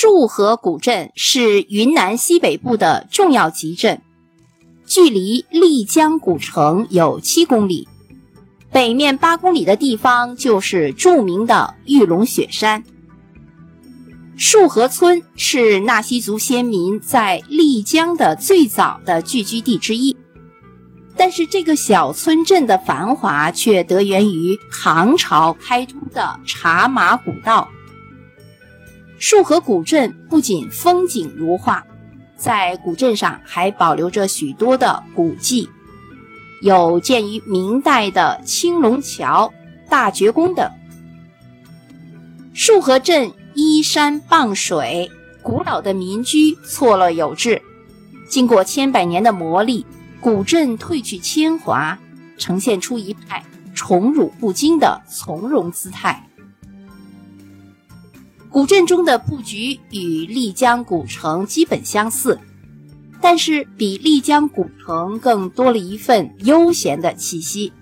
束河古镇是云南西北部的重要集镇，距离丽江古城有七公里，北面八公里的地方就是著名的玉龙雪山。束河村是纳西族先民在丽江的最早的聚居地之一。但是这个小村镇的繁华却得源于唐朝开通的茶马古道。束河古镇不仅风景如画，在古镇上还保留着许多的古迹，有建于明代的青龙桥、大觉宫等。束河镇依山傍水，古老的民居错落有致，经过千百年的磨砺。古镇褪去铅华，呈现出一派宠辱不惊的从容姿态。古镇中的布局与丽江古城基本相似，但是比丽江古城更多了一份悠闲的气息。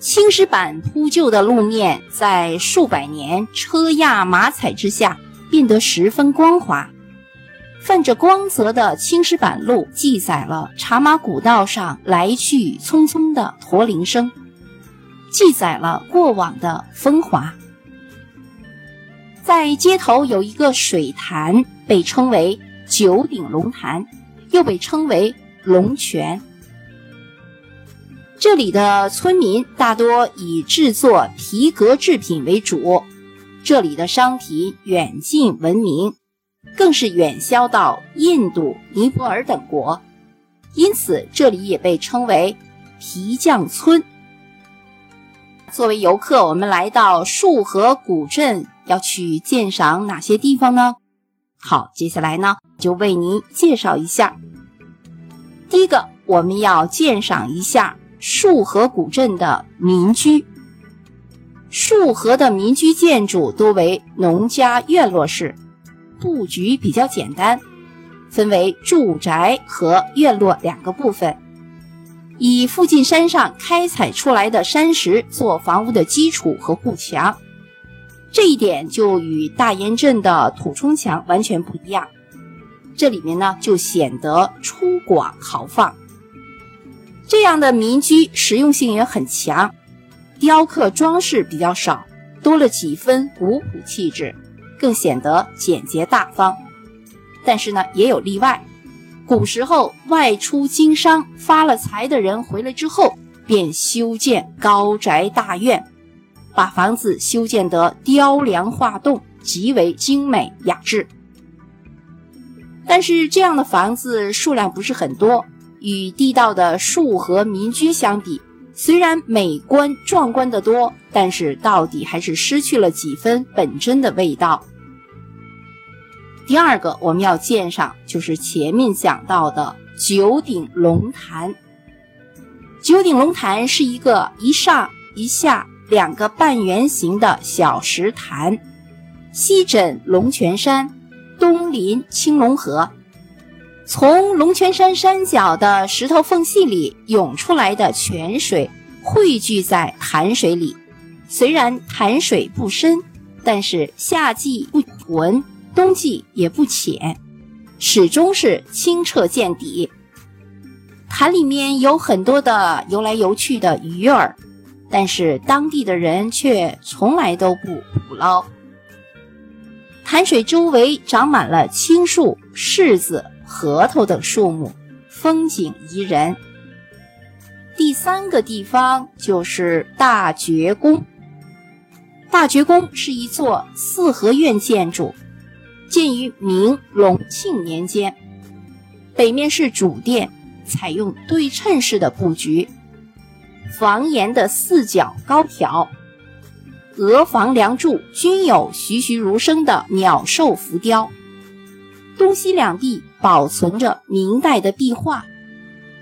青石板铺就的路面，在数百年车压马踩之下，变得十分光滑。泛着光泽的青石板路，记载了茶马古道上来去匆匆的驼铃声，记载了过往的风华。在街头有一个水潭，被称为九鼎龙潭，又被称为龙泉。这里的村民大多以制作皮革制品为主，这里的商品远近闻名。更是远销到印度、尼泊尔等国，因此这里也被称为皮匠村。作为游客，我们来到束河古镇，要去鉴赏哪些地方呢？好，接下来呢就为您介绍一下。第一个，我们要鉴赏一下束河古镇的民居。束河的民居建筑多为农家院落式。布局比较简单，分为住宅和院落两个部分，以附近山上开采出来的山石做房屋的基础和护墙，这一点就与大岩镇的土冲墙完全不一样。这里面呢就显得粗犷豪放。这样的民居实用性也很强，雕刻装饰比较少，多了几分古朴气质。更显得简洁大方，但是呢，也有例外。古时候外出经商发了财的人回来之后，便修建高宅大院，把房子修建得雕梁画栋，极为精美雅致。但是这样的房子数量不是很多，与地道的树河民居相比，虽然美观壮观得多，但是到底还是失去了几分本真的味道。第二个我们要鉴赏，就是前面讲到的九鼎龙潭。九鼎龙潭是一个一上一下两个半圆形的小石潭，西枕龙泉山，东临青龙河。从龙泉山山脚的石头缝隙里涌出来的泉水汇聚在潭水里，虽然潭水不深，但是夏季不浑。冬季也不浅，始终是清澈见底。潭里面有很多的游来游去的鱼儿，但是当地的人却从来都不捕捞。潭水周围长满了青树、柿子、核桃等树木，风景宜人。第三个地方就是大觉宫。大觉宫是一座四合院建筑。建于明隆庆年间，北面是主殿，采用对称式的布局，房檐的四角高挑，额房梁柱均有栩栩如生的鸟兽浮雕，东西两壁保存着明代的壁画，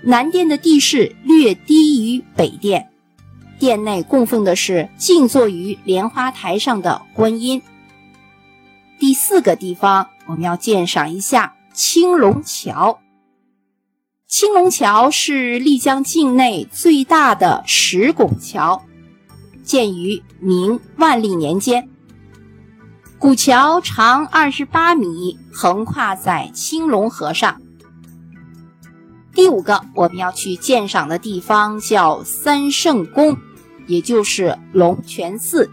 南殿的地势略低于北殿，殿内供奉的是静坐于莲花台上的观音。第四个地方，我们要鉴赏一下青龙桥。青龙桥是丽江境内最大的石拱桥，建于明万历年间。古桥长二十八米，横跨在青龙河上。第五个我们要去鉴赏的地方叫三圣宫，也就是龙泉寺。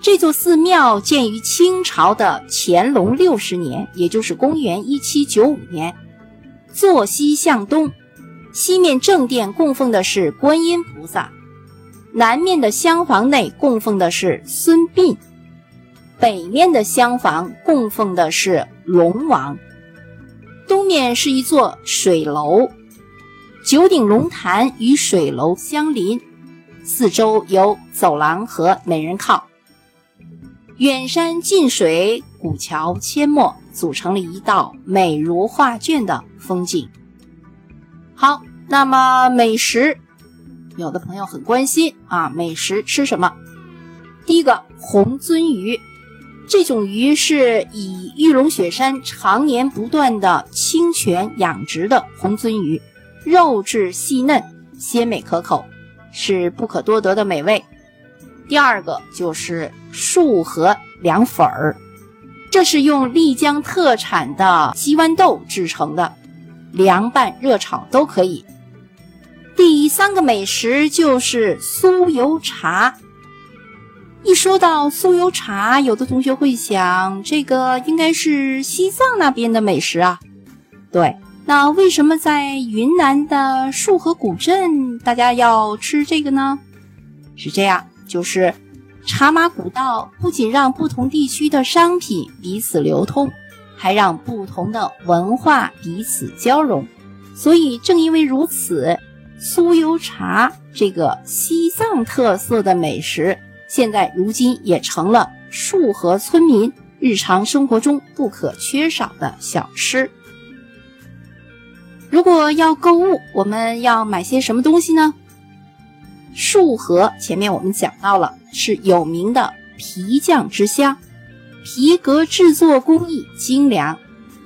这座寺庙建于清朝的乾隆六十年，也就是公元一七九五年，坐西向东，西面正殿供奉的是观音菩萨，南面的厢房内供奉的是孙膑，北面的厢房供奉的是龙王，东面是一座水楼，九鼎龙潭与水楼相邻，四周有走廊和美人靠。远山近水，古桥阡陌，组成了一道美如画卷的风景。好，那么美食，有的朋友很关心啊，美食吃什么？第一个红鳟鱼，这种鱼是以玉龙雪山常年不断的清泉养殖的红鳟鱼，肉质细嫩，鲜美可口，是不可多得的美味。第二个就是束河凉粉儿，这是用丽江特产的鸡豌豆制成的，凉拌、热炒都可以。第三个美食就是酥油茶。一说到酥油茶，有的同学会想，这个应该是西藏那边的美食啊。对，那为什么在云南的束河古镇大家要吃这个呢？是这样。就是茶马古道不仅让不同地区的商品彼此流通，还让不同的文化彼此交融。所以正因为如此，酥油茶这个西藏特色的美食，现在如今也成了束河村民日常生活中不可缺少的小吃。如果要购物，我们要买些什么东西呢？束河前面我们讲到了，是有名的皮匠之乡，皮革制作工艺精良，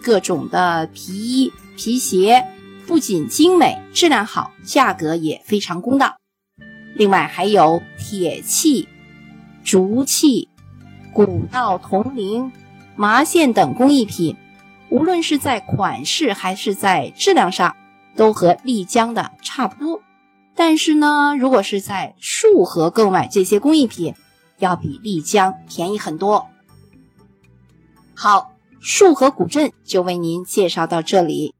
各种的皮衣、皮鞋不仅精美、质量好，价格也非常公道。另外还有铁器、竹器、古道铜铃、麻线等工艺品，无论是在款式还是在质量上，都和丽江的差不多。但是呢，如果是在束河购买这些工艺品，要比丽江便宜很多。好，束河古镇就为您介绍到这里。